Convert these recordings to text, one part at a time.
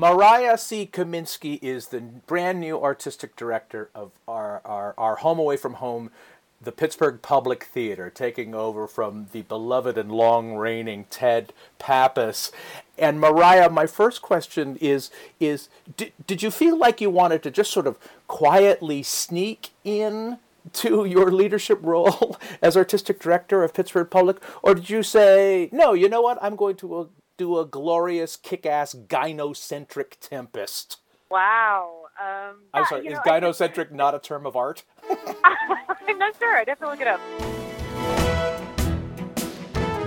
Marya Sea Kaminski is the brand new artistic director of our, our, our home away from home, the Pittsburgh Public Theater, taking over from the beloved and long reigning Ted Pappas. And Marya, my first question is is did, did you feel like you wanted to just sort of quietly sneak in to your leadership role as artistic director of Pittsburgh Public, or did you say, no, you know what, I'm going to uh, do a glorious, kick-ass, gynocentric tempest? Wow. Um, I'm sorry, is know, gynocentric not a term of art? I'm not sure. I'd have to look it up.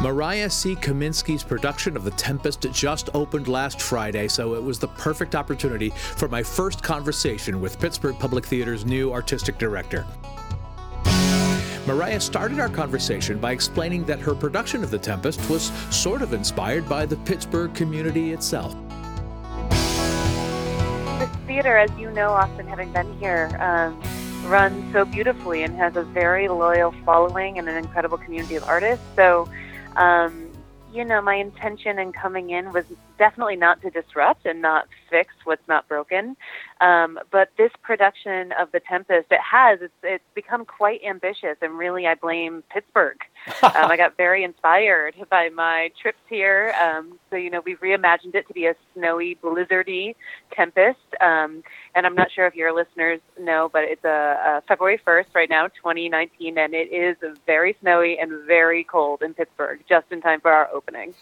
Marya Sea Kaminski's production of The Tempest just opened last Friday, so it was the perfect opportunity for my first conversation with Pittsburgh Public Theater's new artistic director. Marya started our conversation by explaining that her production of The Tempest was sort of inspired by the Pittsburgh community itself. This theater, as you know, Austin, having been here, um, runs so beautifully and has a very loyal following and an incredible community of artists. So um, you know, my intention in coming in was definitely not to disrupt and not fix what's not broken. Um, but this production of The Tempest, it has, it's, it's become quite ambitious, and really I blame Pittsburgh. um, I got very inspired by my trips here. Um, so, you know, we've reimagined it to be a snowy, blizzardy tempest. Um, and I'm not sure if your listeners know, but it's a, a February 1st right now, 2019, and it is very snowy and very cold in Pittsburgh, just in time for our opening.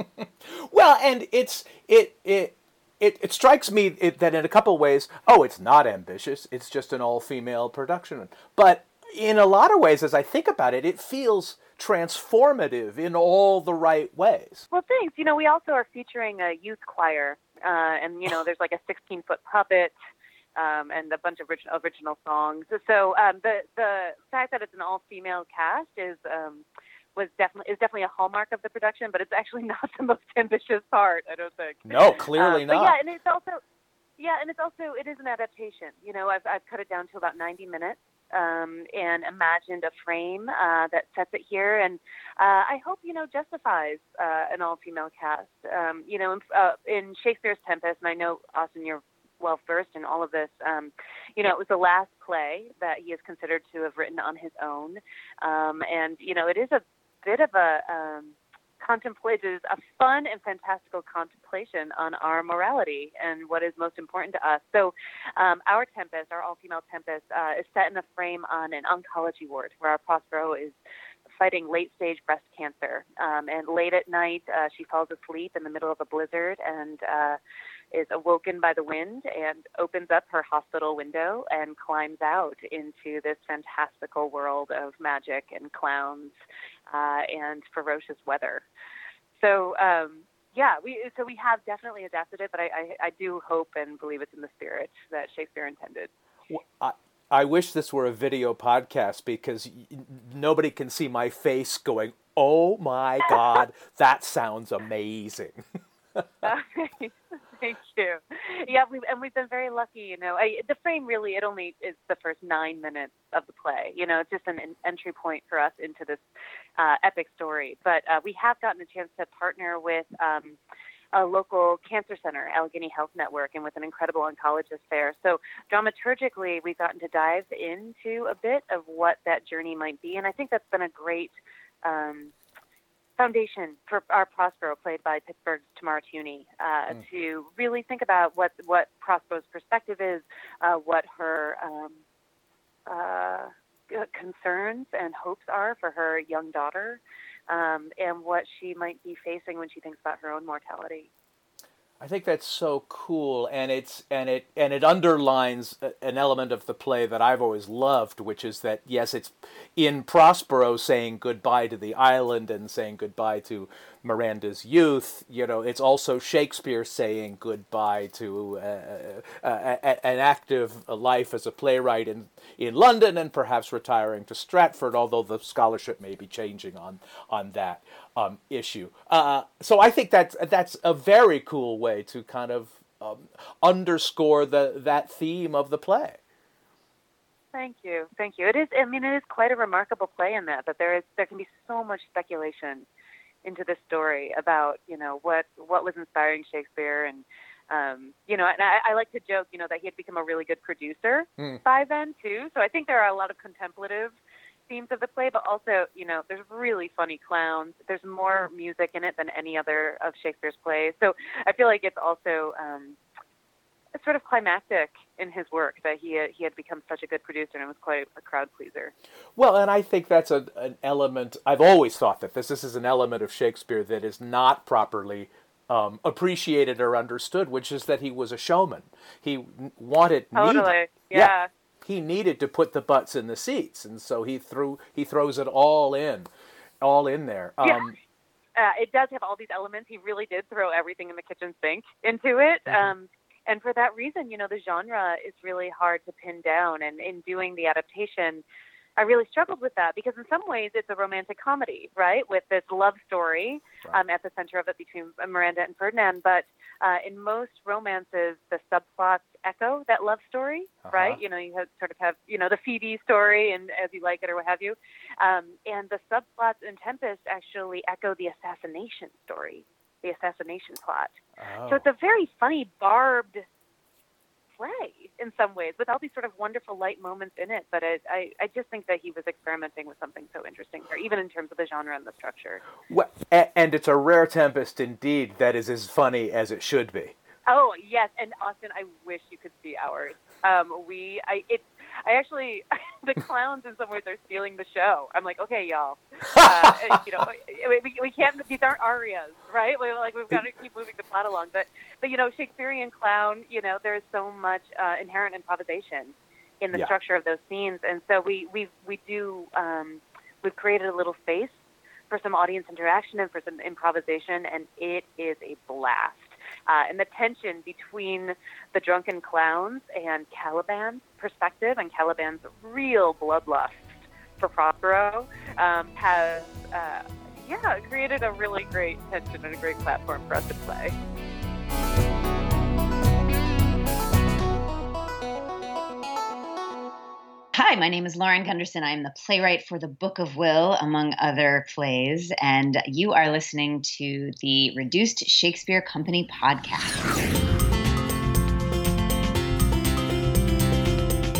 well, and it's, it, it, it, it strikes me it, that in a couple of ways, oh, it's not ambitious. It's just an all female production. But in a lot of ways, as I think about it, it feels transformative in all the right ways. Well, thanks. You know, we also are featuring a youth choir, uh, and you know, there's like a 16 foot puppet. Um, and a bunch of original, original songs. So um, the the fact that it's an all female cast is um, was definitely is definitely a hallmark of the production, but it's actually not the most ambitious part. I don't think. No, clearly um, not. yeah, and it's also yeah, and it's also it is an adaptation. You know, I've I've cut it down to about 90 minutes. Um, and imagined a frame uh, that sets it here, and uh, I hope you know justifies uh, an all-female cast. Um, you know, in, uh, in Shakespeare's Tempest, and I know Austin, you're well versed in all of this. Um, you know, it was the last play that he is considered to have written on his own, um, and you know, it is a bit of a um, contemplation, a fun and fantastical contemplation on our morality and what is most important to us. So, um, our Tempest, our all-female Tempest, uh, is set in a frame on an oncology ward where our Prospero is fighting late-stage breast cancer. Um, and late at night, uh, she falls asleep in the middle of a blizzard and. Uh, is awoken by the wind and opens up her hospital window and climbs out into this fantastical world of magic and clowns uh, and ferocious weather. So um, yeah, we so we have definitely adapted it, but I, I, I, do hope and believe it's in the spirit that Shakespeare intended. Well, I, I wish this were a video podcast because nobody can see my face going, "Oh my god, that sounds amazing." Thank you. Yeah, we and we've been very lucky. You know, I, the frame really it only is the first nine minutes of the play. You know, it's just an, an entry point for us into this uh, epic story. But uh, we have gotten a chance to partner with. Um, a local cancer center, Allegheny Health Network, and with an incredible oncologist there. So, dramaturgically, we've gotten to dive into a bit of what that journey might be, and I think that's been a great um, foundation for our Prospero, played by Pittsburgh's Tamara Tunie, uh, mm. to really think about what what Prospero's perspective is, uh, what her um, uh, concerns and hopes are for her young daughter, um, and what she might be facing when she thinks about her own mortality. I think that's so cool, and it's and it and it underlines an element of the play that I've always loved, which is that yes, it's in Prospero saying goodbye to the island and saying goodbye to Miranda's youth. You know, it's also Shakespeare saying goodbye to uh, uh, uh an active life as a playwright in in London and perhaps retiring to Stratford, although the scholarship may be changing on on that um, issue. Uh, so I think that's that's a very cool way to kind of um, underscore the that theme of the play. Thank you, thank you. It is. I mean, it is quite a remarkable play in that that there is there can be so much speculation into this story about you know what what was inspiring Shakespeare and um, you know, and I, I like to joke, you know, that he had become a really good producer mm. by then too. So I think there are a lot of contemplative themes of the play, but also, you know, there's really funny clowns. There's more music in it than any other of Shakespeare's plays. So I feel like it's also um, sort of climactic in his work that he had, he had become such a good producer and was quite a crowd pleaser. Well, and I think that's a, an element. I've always thought that this this is an element of Shakespeare that is not properly um, appreciated or understood, which is that he was a showman. He wanted totally, needed, yeah. yeah. He needed to put the butts in the seats, and so he threw he throws it all in, all in there. Um, yeah. Uh, it does have all these elements. He really did throw everything in the kitchen sink into it. Mm-hmm. Um, and for that reason, you know, the genre is really hard to pin down. And in doing the adaptation, I really struggled with that because in some ways it's a romantic comedy, right, with this love story right. um, at the center of it between Miranda and Ferdinand. But uh, in most romances, the subplots echo that love story, uh-huh. right? You know, you have, sort of have, you know, the Phoebe story and as you like it or what have you. Um, and the subplots in Tempest actually echo the assassination story, the assassination plot. Oh. So it's a very funny, barbed play in some ways with all these sort of wonderful light moments in it. But I, I, I just think that he was experimenting with something so interesting there, even in terms of the genre and the structure. Well, and it's a rare Tempest indeed that is as funny as it should be. Oh yes, and Austin, I wish you could see ours. Um, we, I, it's I actually, the clowns in some ways are stealing the show. I'm like, okay, y'all, uh, you know, we, we can't. These aren't arias, right? We like we've got to keep moving the plot along. But but you know, Shakespearean clown, you know, there is so much uh, inherent improvisation in the yeah. structure of those scenes, and so we we we do um, we've created a little space for some audience interaction and for some improvisation, and it is a blast uh, and the tension between the drunken clowns and Caliban's perspective and Caliban's real bloodlust for Prospero um, has, uh, yeah, created a really great tension and a great platform for us to play. Hi, my name is Lauren Gunderson. I'm the playwright for The Book of Will, among other plays, and you are listening to the Reduced Shakespeare Company podcast.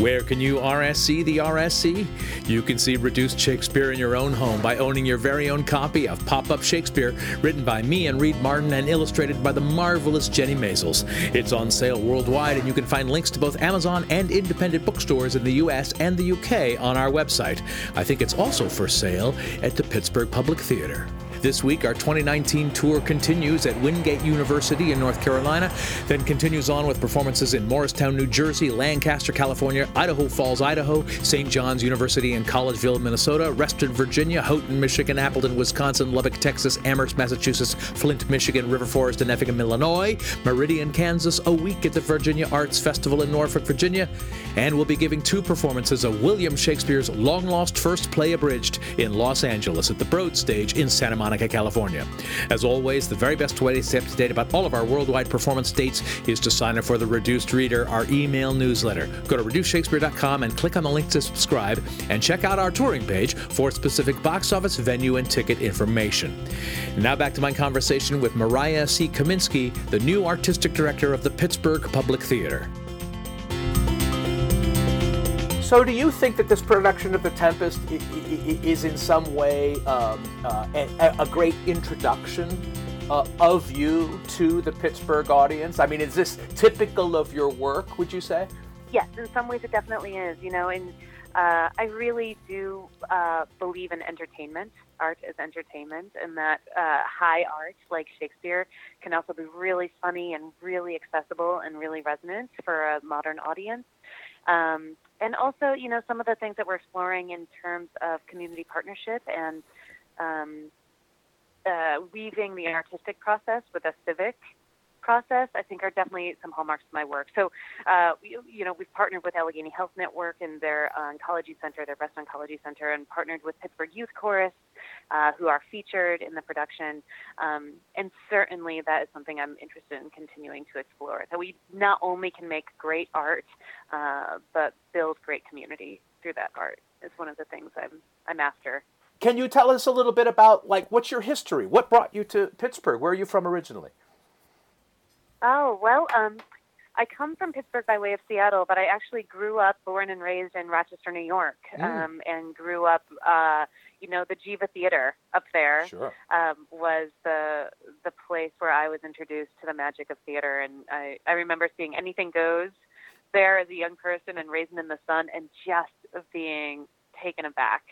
Where can you RSC the RSC? You can see Reduced Shakespeare in your own home by owning your very own copy of Pop Up Shakespeare, written by me and Reed Martin and illustrated by the marvelous Jenny Maizels. It's on sale worldwide, and you can find links to both Amazon and independent bookstores in the US and the UK on our website. I think it's also for sale at the Pittsburgh Public Theater. This week, our 2019 tour continues at Wingate University in North Carolina, then continues on with performances in Morristown, New Jersey, Lancaster, California, Idaho Falls, Idaho, St. John's University in Collegeville, Minnesota, Reston, Virginia, Houghton, Michigan, Appleton, Wisconsin, Lubbock, Texas, Amherst, Massachusetts, Flint, Michigan, River Forest, and Effingham, Illinois, Meridian, Kansas, a week at the Virginia Arts Festival in Norfolk, Virginia, and we'll be giving two performances of William Shakespeare's long lost first play abridged in Los Angeles at the Broad Stage in Santa Monica. Monica, California. As always, the very best way to stay up to date about all of our worldwide performance dates is to sign up for the Reduced Reader, our email newsletter. Go to reducedshakespeare.com and click on the link to subscribe and check out our touring page for specific box office, venue, and ticket information. Now back to my conversation with Marya Sea Kaminski, the new artistic director of the Pittsburgh Public Theater. So, do you think that this production of The Tempest is in some way um, uh, a, great introduction uh, of you to the Pittsburgh audience? I mean, is this typical of your work, would you say? Yes, in some ways it definitely is. You know, and uh, I really do uh, believe in entertainment. Art is entertainment, and that uh, high art, like Shakespeare, can also be really funny and really accessible and really resonant for a modern audience. Um, and also, you know, some of the things that we're exploring in terms of community partnership and um, uh, weaving the artistic process with a civic process, I think are definitely some hallmarks of my work. So, uh, we, you know, we've partnered with Allegheny Health Network and their oncology center, their breast oncology center, and partnered with Pittsburgh Youth Chorus, uh, who are featured in the production. Um, and certainly that is something I'm interested in continuing to explore. That we not only can make great art, uh, but build great community through that art. Is one of the things I'm I'm after. Can you tell us a little bit about like what's your history? What brought you to Pittsburgh? Where are you from originally? Oh, well, um, I come from Pittsburgh by way of Seattle, but I actually grew up, born and raised in Rochester, New York, mm. um, and grew up, uh, you know, the Geva Theater up there sure. um, was the the place where I was introduced to the magic of theater, and I, I remember seeing Anything Goes there as a young person and Raisin in the Sun, and just being taken aback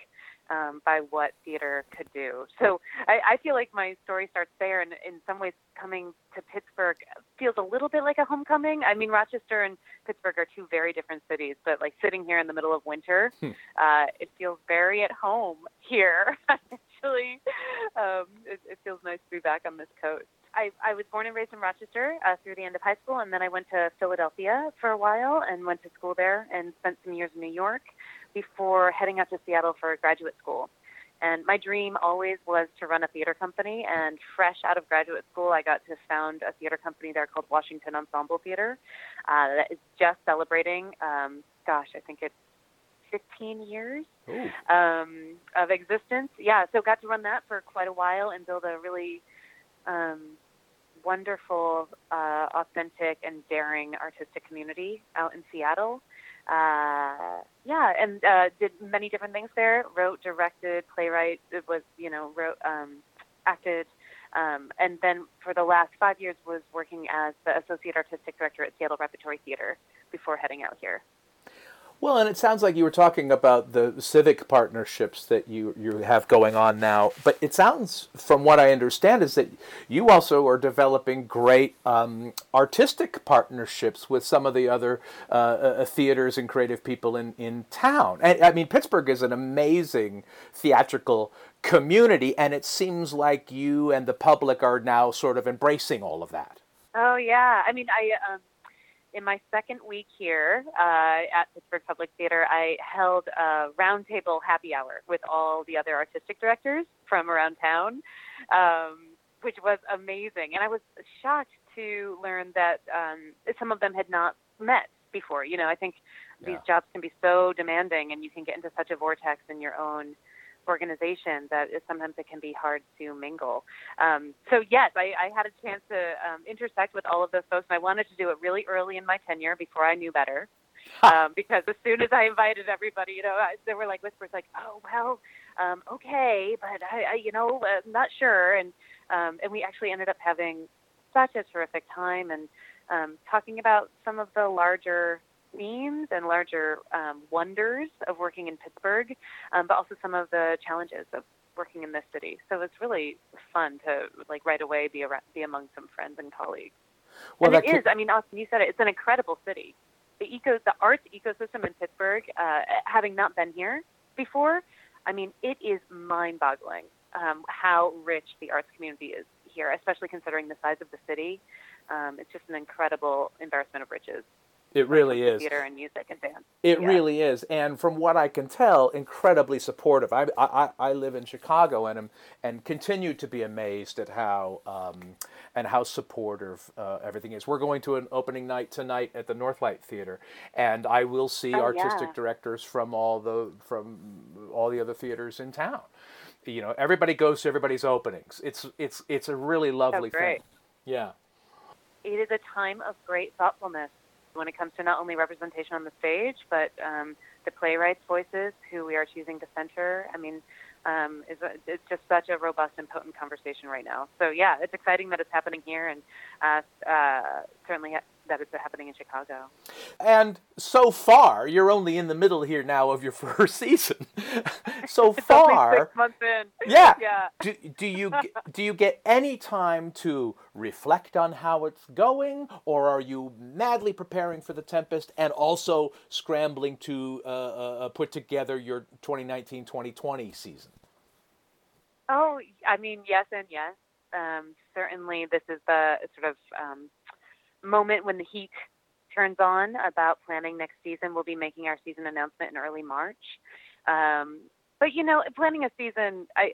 um, by what theater could do. So I, I feel like my story starts there, and in some ways, coming to Pittsburgh feels a little bit like a homecoming. I mean, Rochester and Pittsburgh are two very different cities, but like sitting here in the middle of winter, hmm. uh, it feels very at home here. Actually, um, it, it feels nice to be back on this coast. I, I was born and raised in Rochester uh, through the end of high school, and then I went to Philadelphia for a while and went to school there and spent some years in New York before heading out to Seattle for graduate school. And my dream always was to run a theater company. And fresh out of graduate school, I got to found a theater company there called Washington Ensemble Theater uh, that is just celebrating, um, gosh, I think it's 15 years um, of existence. Yeah, so got to run that for quite a while and build a really um, wonderful, uh, authentic, and daring artistic community out in Seattle uh, yeah, and uh, did many different things there. Wrote, directed, playwright. It was you know wrote, um, acted, um, and then for the last five years was working as the associate artistic director at Seattle Repertory Theater before heading out here. Well, and it sounds like you were talking about the civic partnerships that you, you have going on now. But it sounds, from what I understand, is that you also are developing great um, artistic partnerships with some of the other uh, uh, theaters and creative people in, in town. And, I mean, Pittsburgh is an amazing theatrical community, and it seems like you and the public are now sort of embracing all of that. Oh, yeah. I mean, I. Um in my second week here uh, at Pittsburgh Public Theater, I held a roundtable happy hour with all the other artistic directors from around town, um, which was amazing. And I was shocked to learn that um, some of them had not met before. You know, I think yeah. these jobs can be so demanding, and you can get into such a vortex in your own organization that is, sometimes it can be hard to mingle. Um, so yes, I, I, had a chance to um, intersect with all of those folks, and I wanted to do it really early in my tenure before I knew better. Um, because as soon as I invited everybody, you know, I, there were like whispers, like, "Oh well, um, okay, but I, I you know, uh, not sure." And um, and we actually ended up having such a terrific time and um, talking about some of the larger themes and larger um, wonders of working in Pittsburgh, um, but also some of the challenges of working in this city. So it's really fun to like right away be around, be among some friends and colleagues. Well, and it is. I mean, Austin, you said it. It's an incredible city. The eco, the arts ecosystem in Pittsburgh, uh, having not been here before, I mean, it is mind-boggling um, how rich the arts community is here, especially considering the size of the city. Um, it's just an incredible embarrassment of riches. It really is. Theater and music and dance. It yeah. really is, and from what I can tell, incredibly supportive. I, I, I live in Chicago and am, and continue to be amazed at how um, and how supportive uh, everything is. We're going to an opening night tonight at the Northlight Theater, and I will see oh, artistic yeah. directors from all the from all the other theaters in town. You know, everybody goes to everybody's openings. It's it's it's a really lovely thing. Yeah. It is a time of great thoughtfulness when it comes to not only representation on the stage, but um, the playwrights' voices, who we are choosing to center. I mean, um, is it's just such a robust and potent conversation right now. So yeah, it's exciting that it's happening here, and uh, uh, certainly that it's happening in Chicago. And so far, you're only in the middle here now of your first season. so far, six months in. Yeah. Yeah. do, do you do you get any time to reflect on how it's going, or are you madly preparing for the Tempest and also scrambling to uh, uh, uh put together your 2019-2020 season? Oh, I mean, yes and yes. Um, certainly, this is the sort of um, moment when the heat turns on about planning next season. We'll be making our season announcement in early March. Um, but you know, planning a season, I,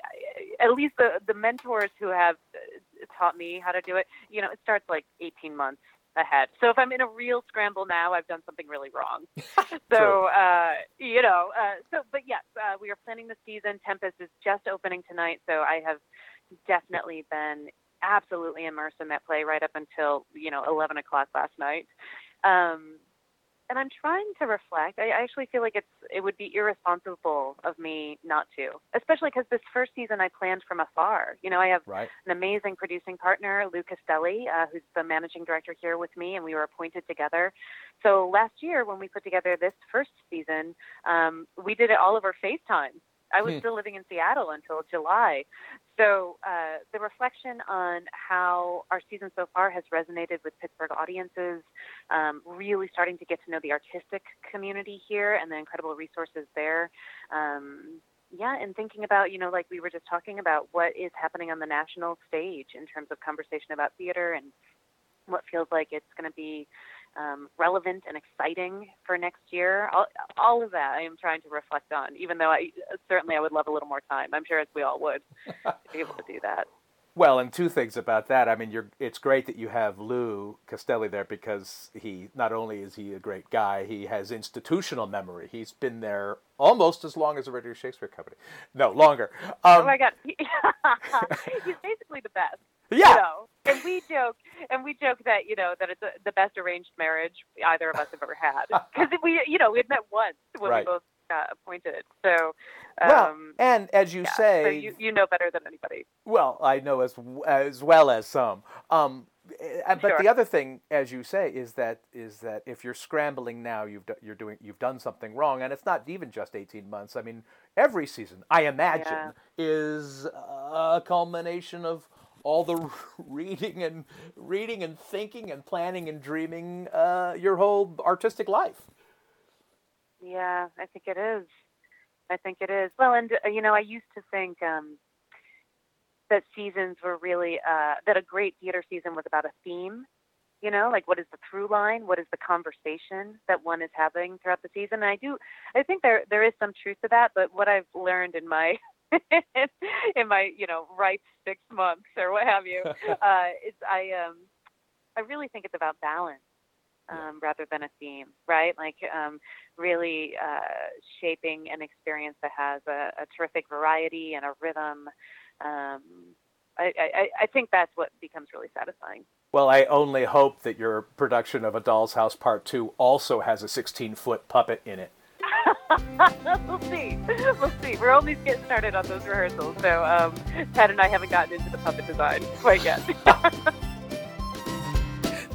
I, at least the the mentors who have uh, taught me how to do it, you know, it starts like 18 months ahead. So if I'm in a real scramble now, I've done something really wrong. so uh, you know, uh, so but yes, uh, we are planning the season. Tempest is just opening tonight, so I have definitely been absolutely immersed in that play right up until you know 11 o'clock last night. Um, and I'm trying to reflect. I, actually feel like it's it would be irresponsible of me not to, especially because this first season I planned from afar. You know, I have right. an amazing producing partner, Lou Castelli, uh, who's the managing director here with me, and we were appointed together. So last year when we put together this first season, um, we did it all over FaceTime. I was hmm. still living in Seattle until July. So uh, the reflection on how our season so far has resonated with Pittsburgh audiences, um, really starting to get to know the artistic community here and the incredible resources there. Um, yeah, and thinking about, you know, like we were just talking about what is happening on the national stage in terms of conversation about theater and what feels like it's going to be um, relevant and exciting for next year. All, all of that I am trying to reflect on, even though I certainly I would love a little more time. I'm sure as we all would to be able to do that. Well, and two things about that. I mean, you're, it's great that you have Lou Castelli there because he not only is he a great guy, he has institutional memory. He's been there almost as long as the Reduced Shakespeare Company. No, longer. Um, oh my God, he's basically the best. Yeah. You know? And we joke, and we joke that you know that it's a, the best arranged marriage either of us have ever had because we, you know, we had met once when right. we both got appointed. So, um, well, and as you yeah, say, so you, you know better than anybody. Well, I know as as well as some. Um, eh, but sure. the other thing, as you say, is that is that if you're scrambling now, you've do, you're doing you've done something wrong, and it's not even just eighteen months. I mean, every season, I imagine, yeah. is a culmination of all the reading and reading and thinking and planning and dreaming uh, your whole artistic life. Yeah, I think it is. I think it is. Well, and uh, you know, I used to think um, that seasons were really uh, that a great theater season was about a theme. You know, like what is the through line? What is the conversation that one is having throughout the season? And I do, I think there there is some truth to that. But what I've learned in my in my you know ripe six months or what have you uh, it's I um I really think it's about balance um, rather than a theme, right? Like um, really uh, shaping an experience that has a, a terrific variety and a rhythm. Um, I, I, I think that's what becomes really satisfying. Well, I only hope that your production of A Doll's House Part 2 also has a 16 foot puppet in it. we'll see. We'll see. We're only getting started on those rehearsals, so um, Pat and I haven't gotten into the puppet design quite yet.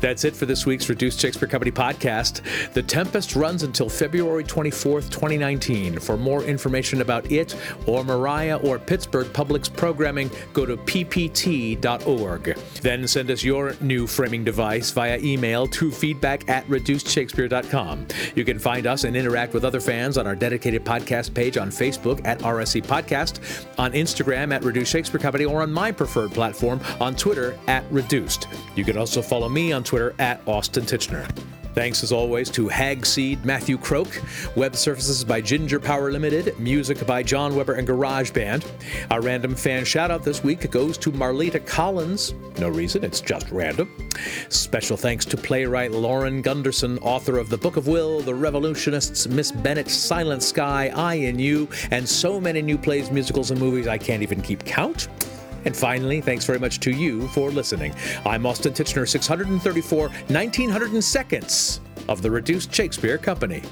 That's it for this week's Reduced Shakespeare Company podcast. The Tempest runs until February 24th, 2019. For more information about it or Marya or Pittsburgh Public's programming, go to ppt.org. Then send us your new framing device via email to feedback at reducedshakespeare.com. You can find us and interact with other fans on our dedicated podcast page on Facebook at RSC Podcast, on Instagram at Reduced Shakespeare Company, or on my preferred platform on Twitter at Reduced. You can also follow me on Twitter Twitter at Austin Tichenor. Thanks as always to Hagseed Matthew Croak, web services by Ginger Power Limited, music by John Weber and GarageBand. Our random fan shout out this week goes to Marlita Collins. No reason, it's just random. Special thanks to playwright Lauren Gunderson, author of The Book of Will, The Revolutionists, Miss Bennet, Silent Sky, I and You, and so many new plays, musicals, and movies I can't even keep count. And finally, thanks very much to you for listening. I'm Austin Tichenor, 634 1900 seconds of the Reduced Shakespeare Company.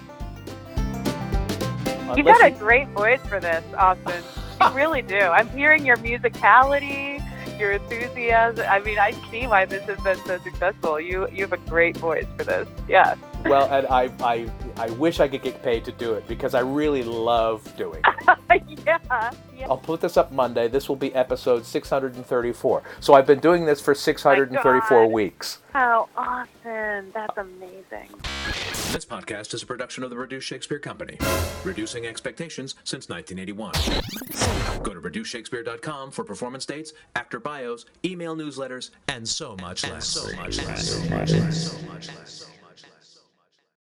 You got a great voice for this, Austin. You really do. I'm hearing your musicality, your enthusiasm. I mean, I see why this has been so successful. You you have a great voice for this. Yeah. Well, and I I I wish I could get paid to do it because I really love doing. it. yeah, yeah. I'll put this up Monday. This will be episode 634. So I've been doing this for 634 God. weeks. How awesome! That's amazing. This podcast is a production of the Reduced Shakespeare Company, reducing expectations since 1981. Go to reducedshakespeare.com for performance dates, actor bios, email newsletters, and so much less. So much less. So much less. So much less.